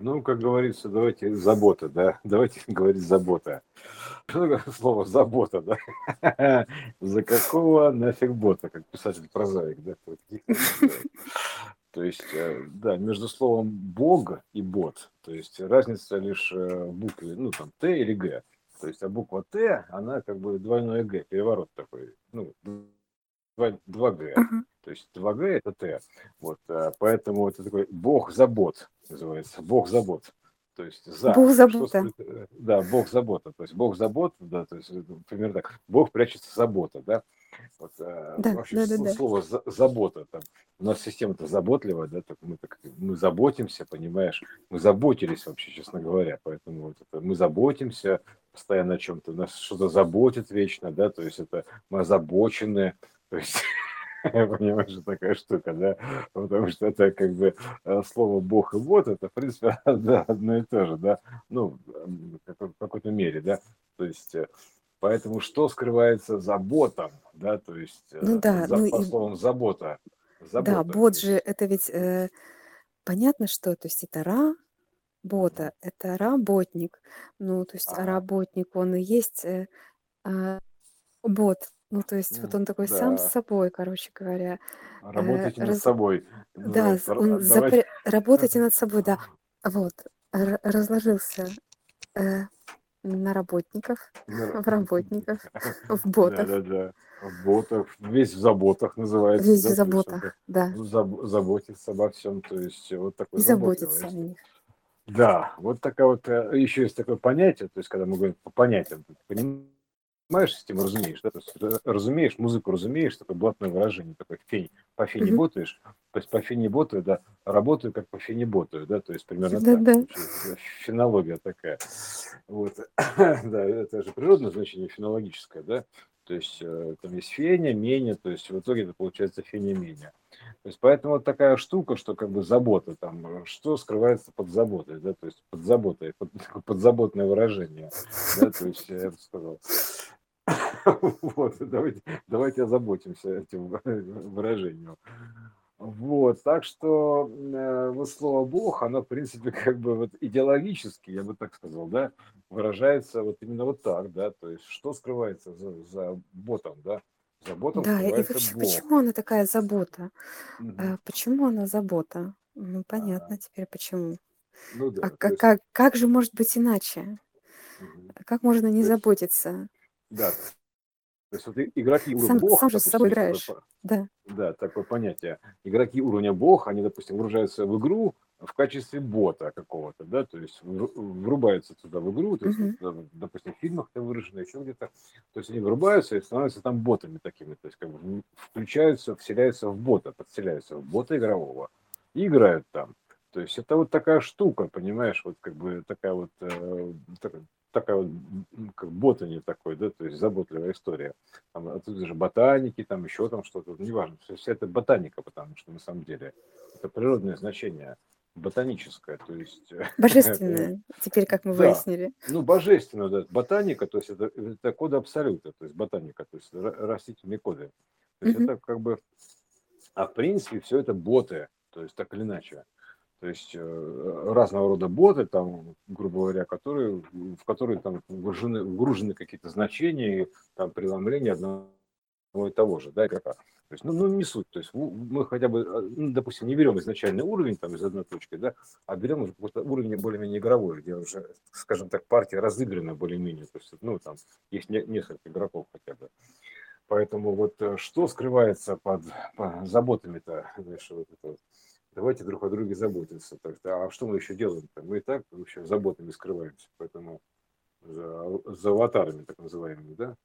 Ну, как говорится, давайте забота, да, давайте говорить забота. Что такое слово забота, да? За какого нафиг бота, как писатель-прозаик, да? То есть, э, да, между словом «бог» и «бот», то есть разница лишь э, в букве, ну, там, «т» или «г». То есть, а буква «т», она как бы двойное «г», переворот такой, ну, 2Г. Uh-huh. То есть 2Г это Т. Вот, э, поэтому это такой бог забот называется. Бог забот. То есть за. Бог забота. Что, да, Бог забота. То есть Бог забот, да, то есть примерно так. Бог прячется забота, да. Вот, э, да, вообще да, да, слово да. забота там. У нас система-то заботливая, да, так мы так мы заботимся, понимаешь, мы заботились вообще, честно говоря, поэтому вот это, мы заботимся постоянно о чем-то, нас что-то заботит вечно, да, то есть это мы озабочены, то есть Понимаешь, такая штука, да? Потому что это как бы э, слово Бог и вот, это, в принципе, да, одно и то же, да? Ну, в какой-то мере, да? То есть, э, поэтому что скрывается за ботом, да? То есть, э, ну, да, за, ну, по словам забота. забота. Да, бот же, это ведь э, понятно, что, то есть это ра, бота, это работник. Ну, то есть а. работник, он и есть э, э, бот. Ну, то есть вот он такой сам с собой, короче говоря. Э, Работайте над раз... собой. Да, он запре... работайте над собой, да. Вот, Р- разложился э, на работников, в работников, в ботах. Да, да, да. В ботах, весь в заботах называется. Весь да, в заботах, да. Заб- заботиться обо всем, то есть вот такой И заботиться о них. Да, вот такая вот, э, еще есть такое понятие, то есть когда мы говорим по понятиям, понимаете, понимаешь систему, разумеешь, да, то есть э, разумеешь, музыку разумеешь, такое блатное выражение, такое фень, по фене mm-hmm. ботаешь, то есть по фене ботаю, да, работаю как по фене ботаю, да, то есть примерно да, так, да. фенология такая, вот, да, это же природное значение фенологическое, да, то есть э, там есть феня, меня, то есть в итоге это получается феня-меня. То есть поэтому вот такая штука, что как бы забота там, что скрывается под заботой, да, то есть под заботой, под, подзаботное выражение, да, то есть я бы сказал. Вот, давайте, давайте озаботимся этим выражением. Вот, так что э, вот слово Бог, оно, в принципе, как бы вот идеологически, я бы так сказал, да, выражается вот именно вот так, да, то есть что скрывается за, за ботом, да, за ботом Да, и вообще, Бог. почему она такая забота? А, Почему она забота? Ну, А, понятно теперь почему. ну А да, то как, есть, как, как же может быть иначе? мгм. Как можно не есть, заботиться? да, то есть вот игроки уровня Сам, Бог, сам же с собой допустим, такое, играешь. Да. да, такое понятие. Игроки уровня Бог, они, допустим, выгружаются в игру в качестве бота какого-то, да, то есть вру- врубаются туда в игру, то есть, Мгм. вот, да, допустим, в фильмах это выражено, еще где-то, то есть они врубаются и становятся там ботами такими, то есть как бы включаются, вселяются в бота, подселяются в бота игрового и играют там. То есть это вот такая штука, понимаешь, вот как бы такая вот э, такая, такая вот как ботани такой, да, то есть заботливая история. Там отсюда же ботаники, там еще там что-то, неважно, все, вся это ботаника, потому что на самом деле это природное значение ботаническое, то есть Божественное, теперь как мы да, выяснили. ну божественно, да, ботаника, то есть это, это коды абсолюта, то есть ботаника, то есть ра- растительные коды. То есть Мгм. это как бы, а в принципе все это боты, то есть так или иначе. То есть э, разного рода боты, там, грубо говоря, которые, в которые там вгружены, вгружены какие-то значения, там, преломления одного и того же, да, игрока. То есть, ну, ну, не суть. То есть в- мы хотя бы, э, ну, допустим, не берем изначальный уровень там из одной точки, да, а берем уже какой-то уровень более-менее игровой, где уже, скажем так, партия разыграна более-менее. То есть, ну, там есть не- несколько игроков хотя бы. Поэтому вот э, что скрывается под, по заботами-то, знаешь, вот это. Давайте друг о друге заботиться. Так, а что мы еще делаем-то? Мы и так вообще заботами скрываемся, поэтому за, за аватарами так называемыми, да?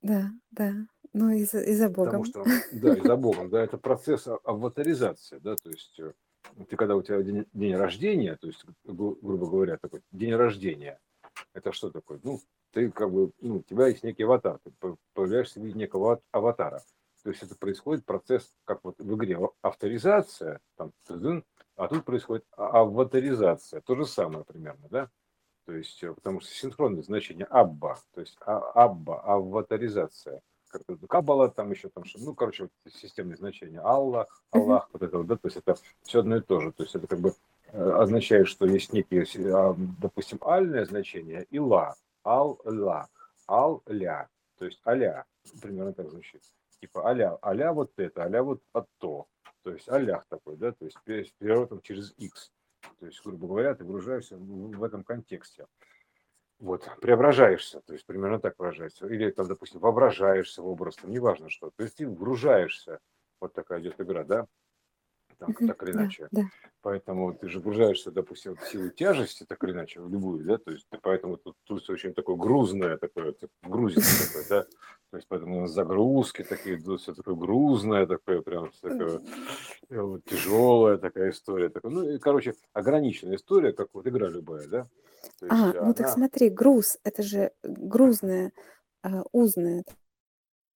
Да, да. Ну и за, и за Потому Богом. что, да, и за Богом, да, это процесс а- аватаризации, да, то есть э, ты когда у тебя день, день рождения, то есть, гру- грубо говоря, такой день рождения, это что такое? Ну, ты как бы, ну, у тебя есть некий аватар, ты по- появляешься в виде некого ава- аватара. То есть это происходит процесс, как вот в игре авторизация, там, а тут происходит а- аватаризация, то же самое примерно, да? То есть, э, потому что синхронное значение абба, то есть а- абба, аватаризация. Как это, Каббала, там еще там, что- ну, короче, вот системные значения. Аллах. Аллах, вот это вот, да, то есть это все одно и то же. То есть это как бы означает, что есть некие, а, допустим, альное значение и ла, ал-ла, ал-ля, то есть аля, примерно так звучит. Типа аля, аля вот это, аля вот от то, то есть алях такой, да, то есть переворотом через x. То есть, грубо говоря, ты выгружаешься в этом контексте. Вот, преображаешься, то есть примерно так выражается. Или там, допустим, воображаешься в образ, там, неважно что. То есть ты вгружаешься, вот такая идет игра, да, там, так или иначе. Да, да. Поэтому ты же вгружаешься, допустим, в силу тяжести, так или иначе, в любую, да, то есть ты поэтому тут, тут очень такое грузное, такое, грузится такое, да, то есть поэтому загрузки такие, все такое грузное, такое прям такое, э, вот, тяжелая такая история, такая, ну, и, короче, ограниченная история, как вот игра любая, да, то есть, а, ну так смотри, груз, это же грузное, а, узное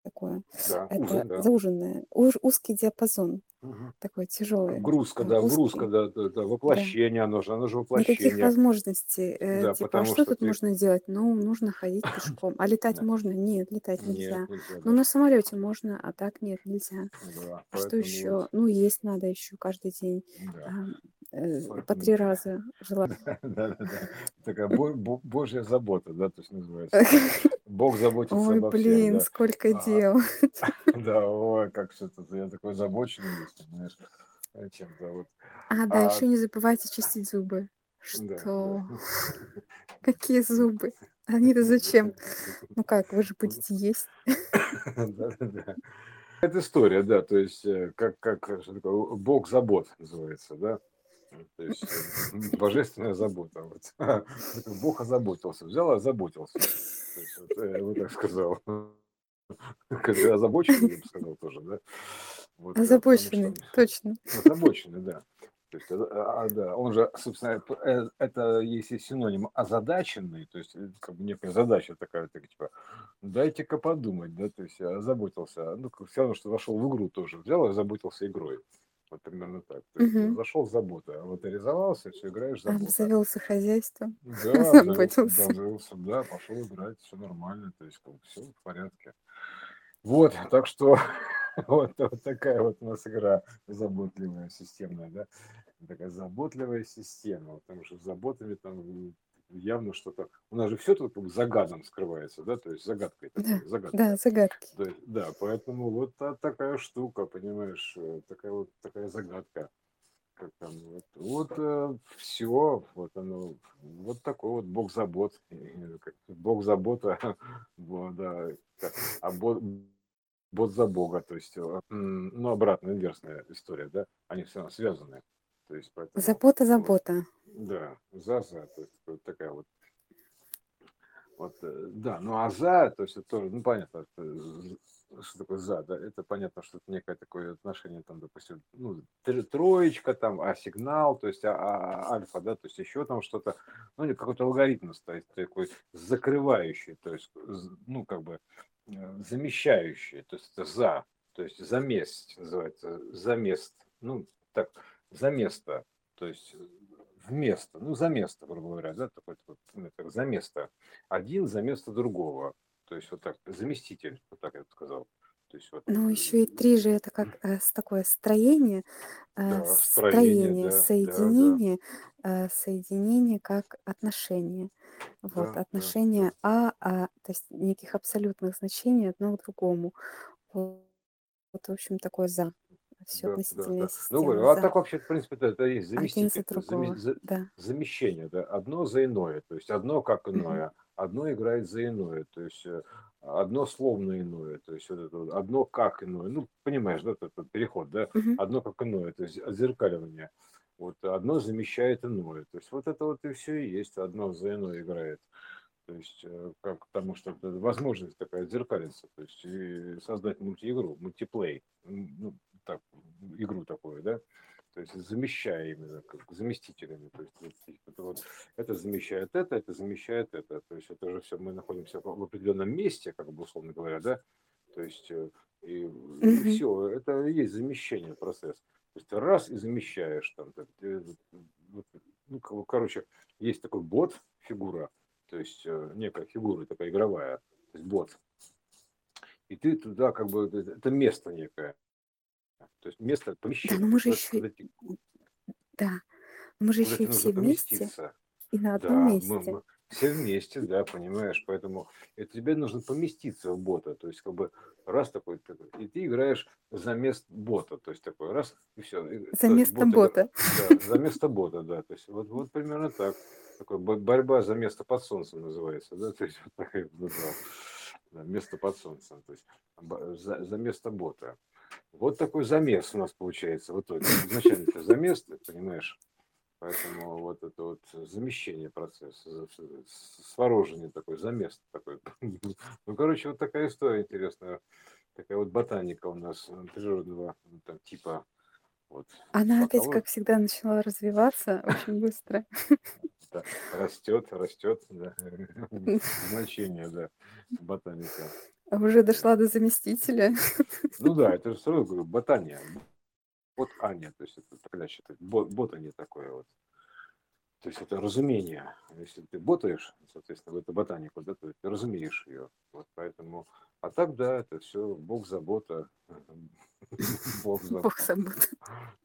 такое. Да, это узен, да. зауженное, уж, узкий диапазон, Угу. такой тяжелый, Грузка, да, узкий. грузка, да, да, да, Да. воплощение, оно же, оно же Никаких воплощение, возможностей. э, да, типа, а потому что что тут ты, можно делать? Ну, нужно ходить пешком. А летать да, можно? Нет, летать нет, нельзя. нельзя, Ну, да, на самолете можно, а так нет, нельзя. да, А что еще? вот, Ну, есть надо еще каждый день. да, а, э, По три раза желательно. да, да, да, такая бо- бо- божья забота, да, то есть называется. Бог заботится Ой, обо всех, блин, да, сколько а, дел. да, ой, как что-то, я такой озабоченный, знаешь, э, чем-то вот, А, да, а, еще не забывайте чистить зубы. да, Что? да, Какие зубы? Они-то зачем? Ну как, вы же будете есть. да, да, да. Это история, да, то есть э, как, как такое, Бог забот называется, да, то есть э, божественная забота. Вот. Бог озаботился, взял и озаботился. То есть, вот, я бы так сказал. Когда озабоченный, я бы сказал тоже, да. Вот, э, Озабоченный, что точно. озабоченный, да. То есть, э, а, да, он же, собственно, э, это если синоним озадаченный, то есть э, как бы некая задача такая, так, типа, дайте-ка подумать, да, то есть озаботился, ну, как все равно, что вошел в игру тоже, взял и озаботился игрой. Вот примерно так. То есть Мгм. зашел с заботой, авторизовался, все, играешь забота. Обзавелся хозяйством, Да, заботился. обзавелся, да, пошел играть, все нормально, то есть как бы все в порядке. Вот, так что вот, вот такая вот у нас игра заботливая, системная, да, такая заботливая система, потому что с заботами там явно что-то, у нас же все тут как бы за гадом скрывается, да, то есть загадкой Да, такой, загадка. да, загадки. Есть, да, поэтому вот та- такая штука, понимаешь, э, такая вот такая загадка, как там, вот, вот все, вот оно, вот такой вот Бог забот, э, Бог забота, да, а бот, бот за Бога, то есть, э, ну, обратно, инверсная история, да, они все равно связаны, то есть, поэтому, Забота, вот, забота. да, за-за, то есть, вот такая вот вот, э, да, ну а за, то есть это тоже, ну понятно, з- что такое за, да, это понятно, что это некое такое отношение, там, допустим, ну, тр- троечка, там, а сигнал, то есть а, а- а- альфа, да, то есть еще там что-то, ну, какой-то алгоритм стоит такой закрывающий, то есть, ну, как бы э, замещающий, то есть это за, то есть заместь называется, замест, ну, так, за место, то есть вместо, ну, за место, грубо говоря, да, такой вот, ну, так, за место. Один за место другого. То есть вот так, заместитель, вот так я бы сказал. То есть вот, Ну, э, еще и три же это как э, такое строение, э, да, строение, строение, да, да, да, соединение, э, соединение как отношение. Вот, да, да, отношение да, А, а, то есть неких абсолютных значений одно к другому. Вот, вот, в общем, такое за. Все да, да, относительная да. Ну, говорю, система а за. так вообще, в принципе, это, это есть за заместитель, заме- за- Да. замещение, да, одно за иное, то есть одно как иное, одно играет за иное, то есть э, одно словно иное, то есть вот это одно как иное, ну, понимаешь, да, этот, этот переход, да, Мгм. одно как иное, то есть отзеркаливание, вот одно замещает иное, то есть вот это вот и все и есть, одно за иное играет. То есть, э, как, потому что это возможность такая зеркалиться, то есть и создать мультиигру, мультиплей, ну, так, игру такую, да, то есть замещая именно, как заместителями, то есть это, вот, это замещает это, это замещает это, то есть это же все, мы находимся в определенном месте, как бы условно говоря, да, то есть э, и, Мгм. все, это и есть замещение процесс. То есть раз и замещаешь там, так, э, ну, ко- короче, есть такой бот, фигура, то есть э, некая фигура такая игровая, то есть бот. И ты туда как бы, это место некое, то есть место, Да, помещение. но мы же еще, ты- да, Мы же еще все вместе и на одном Да, мы, месте. мы все вместе, да, понимаешь, поэтому это тебе нужно поместиться в бота, то есть как бы раз такой, такой, и ты играешь за место бота, то есть такой раз и все, За то место бот, игра- бота. да, за место бота, да, то есть вот, вот примерно так, такой бо- борьба за место под солнцем называется, да, то есть вот такая да, да, место под солнцем, то есть за, за место бота. Вот такой замес у нас получается в итоге. Изначально это замес, ты понимаешь, Поэтому вот это вот замещение процесса, сворожение такой, замес такой. Ну, короче, вот такая история интересная. Такая вот ботаника у нас природного ну, там, типа. Вот. Она опять, вот, как всегда, начала развиваться очень быстро. да, растет, растет, да. Значение, да, ботаника. Уже дошла до заместителя. Ну да, это же сразу говорю, ботания. Вот Аня, то есть это тогда считать, ботание такое вот. То есть это разумение. Если ты ботаешь, соответственно, в эту ботанику, да, то ты разумеешь ее. Вот поэтому, а так, да, это все Бог забота. Бог забота. Бог забыл.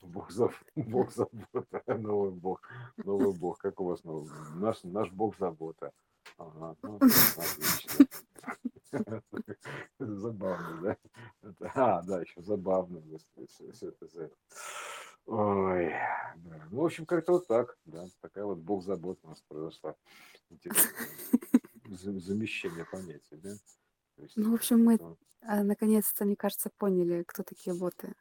Бог, за, бог забота, новый бог, новый бог, как у вас новый? Наш, наш бог забота. Ага, ну, отлично. Забавно, да? Это- А, да, еще забавно. всё это за- Ой, да. Ну, в общем, как-то вот так, да. Такая вот бог забот у нас произошла. Замещение понятий, да? Есть, Ну, в общем, мы ну, а, наконец-то, мне кажется, поняли, кто такие боты.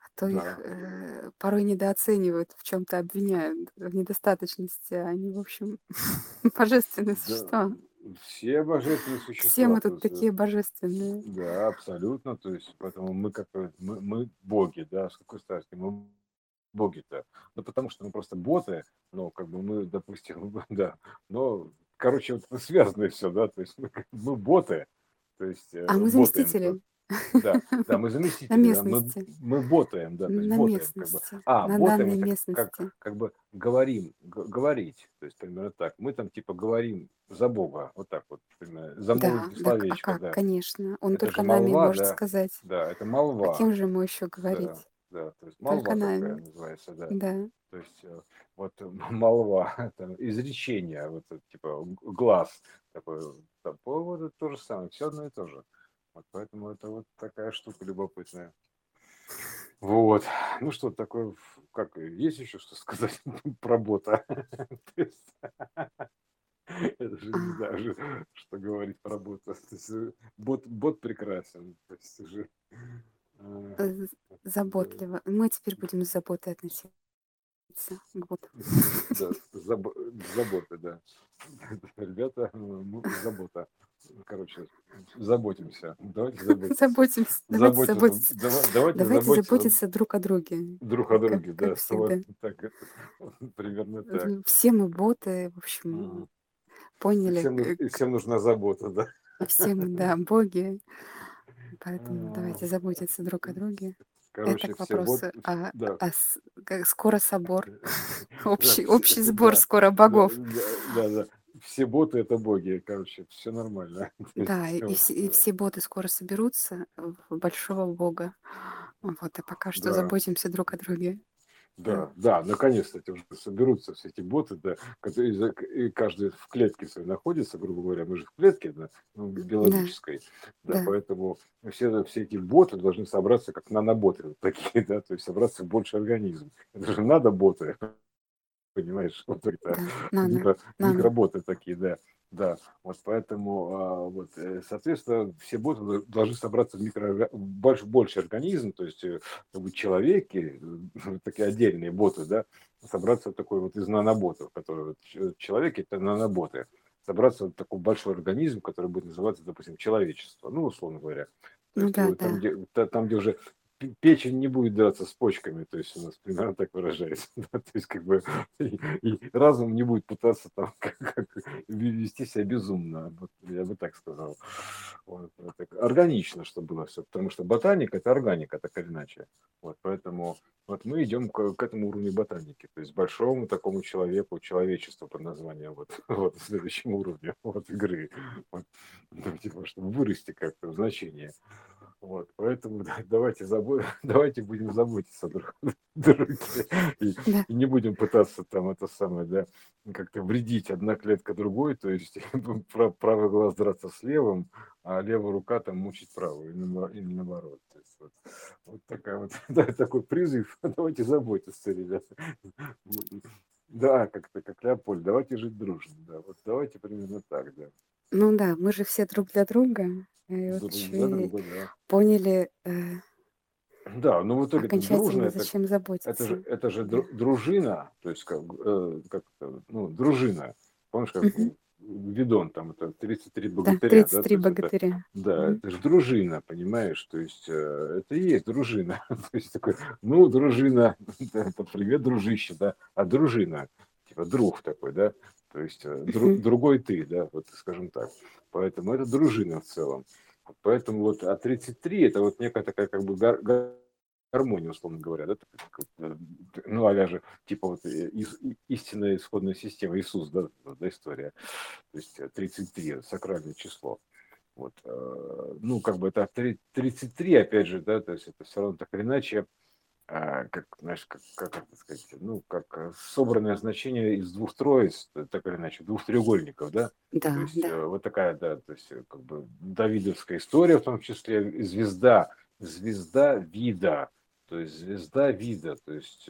А то их э, порой недооценивают, в чем-то обвиняют в недостаточности. а Они, в общем, божественные Да, существа. Все божественные Все существа, мы то тут такие божественные. да, абсолютно, то есть, поэтому мы как мы, мы боги, да, с какой стати, мы боги-то, ну, потому что мы просто боты, ну, как бы мы, допустим, да, но, короче, вот связано все, да, то есть мы, мы боты, то есть А э, мы заместители да, да, мы на заместители, да, мы, местности. мы ботаем, да, то есть На ботаем, как бы, местности. а, На ботаем данной это как, местности. как бы говорим, г- говорить, то есть примерно так, мы там типа говорим за Бога, вот так вот, примерно, замолвим Да, да, а словечко, как, да, конечно. Он это же только нами молва, может да, сказать. да, это А молва, кем же ему еще да, говорить? да, то есть Только молва такая нами. называется, да, Да. то есть э, вот э, молва, там, изречение, вот это, типа г- глаз, такой, там, по- вот это то же самое, все одно и то же. Вот поэтому это вот такая штука любопытная. Вот. Ну что, такое, как, есть еще что сказать про бота? Это же не знаю, что говорить про бота. Э, бот, бот прекрасен. Э, Э, Заботливо. Мы теперь будем с заботой относиться к боту. да, забо- забота, да. Ребята, э, мы забота. Короче, заботимся. Давайте заботиться. Заботимся. Давайте Заботиться. заботиться. Дава- Давайте Давайте заботиться заботиться друг о друге. друг о Как, друге, как да. Вот всегда. так, примерно так. Э, Все мы боты, в общем. И поняли, всем, ну- к- и всем нужна забота, да. к- все мы, да, боги. Поэтому А, давайте заботиться друг о друге. Это Короче, к все бот, вопросу о, да. о с- как скоро собор, Да, общий, все- общий сбор да, скоро да, богов. да, да, да. Все боты это боги, короче, все нормально. То есть, Да, и, и вот, все, и э, все боты скоро соберутся в большого бога. Вот, а пока что да, заботимся друг о друге. Да, да, наконец-то эти уже соберутся все эти боты, да, которые и каждый в клетке своей находится, грубо говоря, мы же в клетке, да, ну, Да, биологической, да, да. поэтому все, все эти боты должны собраться как наноботы вот такие, да, то есть собраться в больший организм. Это же надо боты, понимаешь, вот это Да, микро, нано. микроботы такие, да, да, вот поэтому, а, вот, э, соответственно, все боты должны собраться в микро, больше, больше организм, то есть, э, как бы человеки, такие отдельные боты, да, собраться такой вот из наноботов, которые человеки это наноботы, собраться в такой большой организм, который будет называться, допустим, человечество, ну, условно говоря, Ну да, там, да. где, та- там, где уже печень не будет драться с почками, то есть у нас примерно так выражается, да, то есть как бы и, и разум не будет пытаться там как, как вести себя безумно, вот я бы так сказал. Вот, так. Органично, что было все, потому что ботаника это органика, так или иначе. Вот, поэтому вот мы идем к, к этому уровню ботаники, то есть большому такому человеку, человечеству под названием вот, вот следующему уровню вот, игры, вот, ну, типа, чтобы вырасти как-то в значение. Вот, поэтому да, давайте, забо... давайте будем заботиться друг друга и, Да. и не будем пытаться там это самое, да, как-то вредить одна клетка другой, то есть пра- правый глаз драться с левым, а левая рука там мучить правую, или наоборот. То есть вот, вот такая вот, да, такой призыв, давайте заботиться, ребята. Да, как-то как Леопольд, давайте жить дружно, да, вот давайте примерно так, да, Ну да, мы же все друг для друга. И вот друг еще для и друга, да. поняли э, Да, но в итоге дружно, окончательно, это зачем Это же, заботиться. это же Да. дру- дружина, то есть как, э, как это, ну, дружина. Помнишь, как Мгм. Видон, там это 33 Да, богатыря, да, 33 то есть это, богатыря. да, Мгм. это же дружина, понимаешь, то есть э, это и есть дружина. То есть такой, ну, дружина, да, это привет, дружище, да, а дружина, типа друг такой, да, то есть э, дру- другой ты, да, вот скажем так. Поэтому это дружина в целом. Поэтому вот а 33 это вот некая такая как бы гар- гар- гармония, условно говоря, да, э, ну, а же, типа вот э, истинная исходная система, Иисус, да, да, история, то есть э, 33, сакральное число. Вот, ну, как бы это три- 33, опять же, да, то есть это все равно так или иначе, как, знаешь, как, как это сказать, ну, как э, собранное значение из двух троиц, э, так или иначе, двух треугольников, да, то Да, есть да. э, вот такая, да, то есть как бы давидовская история в том числе, звезда, звезда вида, то есть звезда вида, то есть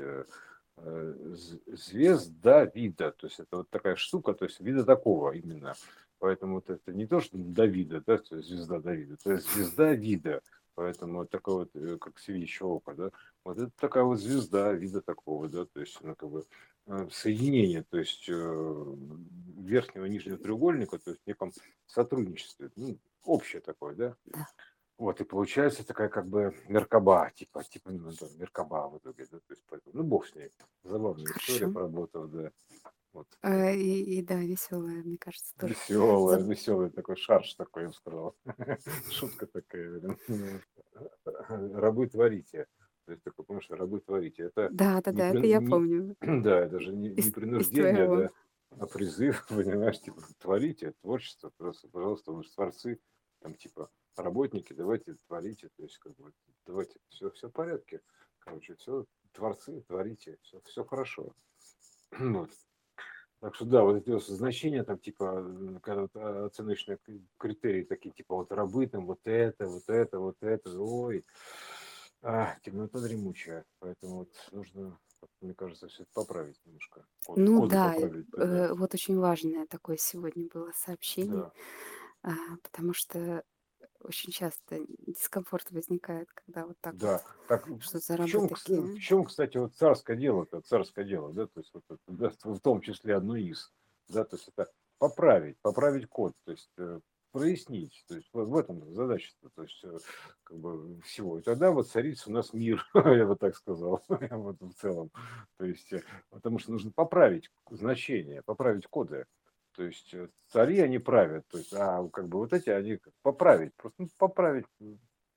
звезда вида, то есть это вот такая штука, то есть вида такого именно. Поэтому вот это не то, что Давида, да, то есть звезда Давида, то есть звезда вида. Поэтому вот такое вот, э, как свечение око, да, вот это такая вот звезда вида такого, да, то есть она как бы э, соединение, то есть э, верхнего и нижнего треугольника, то есть в неком сотрудничестве, ну, общее такое, да. Вот, и получается такая как бы меркаба, типа, типа, ну, да, меркаба в итоге, да, то есть, поэтому, ну, бог с ней, забавная история Хорошо. про ботов, да, вот, Э, И, и да, веселая, мне кажется, тоже. веселая, За- веселый такой шарш такой, я бы сказал, шутка такая, блин. рабы творите, то есть, такой, помнишь, рабы творите, это Да, да, да, это я помню. да, это же не, не принуждение, да, а призыв, понимаешь, типа, творите, творчество, просто, пожалуйста, вы же творцы, там, типа, работники, давайте творите, то есть, как бы, давайте, все, все в порядке, короче, все, творцы, творите, все, все хорошо. Вот. Так что да, вот эти вот значения там типа, когда вот, а, оценочные кри- критерии такие, типа вот рабы там вот это, вот это, вот это, ой, а, темнота дремучая, поэтому вот нужно, мне кажется, все это поправить немножко, код, Ну да, поправить, э, вот очень важное такое сегодня было сообщение, да, а, потому что очень часто дискомфорт возникает, когда вот так вот, да. Так что за в чем, в такие. чем, кстати, вот царское дело-то, царское дело, да, то есть вот да, в том числе одно из, да, то есть это поправить, поправить код, то есть э, прояснить, то есть вот в этом задача, то есть э, как бы всего. И тогда вот царится у нас мир, я бы так сказал, вот в целом. То есть, э, потому что нужно поправить значения, поправить коды. То есть э, цари они правят, то есть, а как бы вот эти они как поправить, просто ну, поправить,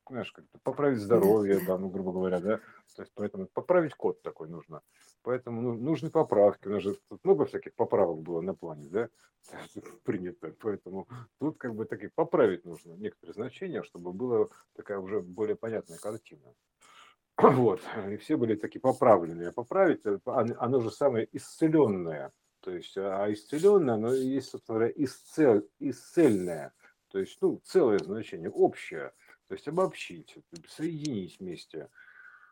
знаешь, как-то поправить здоровье, да. ну, грубо говоря, да. То есть поэтому поправить код такой нужно. Поэтому ну, нужны поправки. У нас же тут много всяких поправок было на плане, да, принято. Поэтому тут как бы таки поправить нужно некоторые значения, чтобы была такая уже более понятная картина. Вот, и все были такие поправленные. А поправить, э, оно оно же самое исцеленное. То есть, а исцеленное, оно есть, собственно говоря, исцел, исцельное. То есть, ну, целое значение, общее. То есть, обобщить, соединить вместе.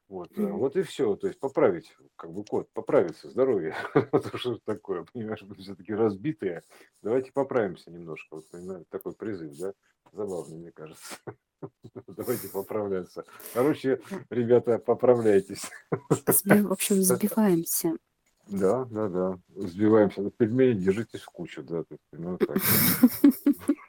Вот, э, Мгм. вот и все. То есть, поправить, как бы, код, поправиться, здоровье. Это что такое, понимаешь, мы все-таки разбитые. Давайте поправимся немножко. Вот, понимаешь, такой призыв, да? Забавный, мне кажется. Давайте поправляться. Короче, ребята, поправляйтесь. В общем, сбиваемся. Да, да, да. Сбиваемся. Пельмени держитесь в кучу, да. Ну, так.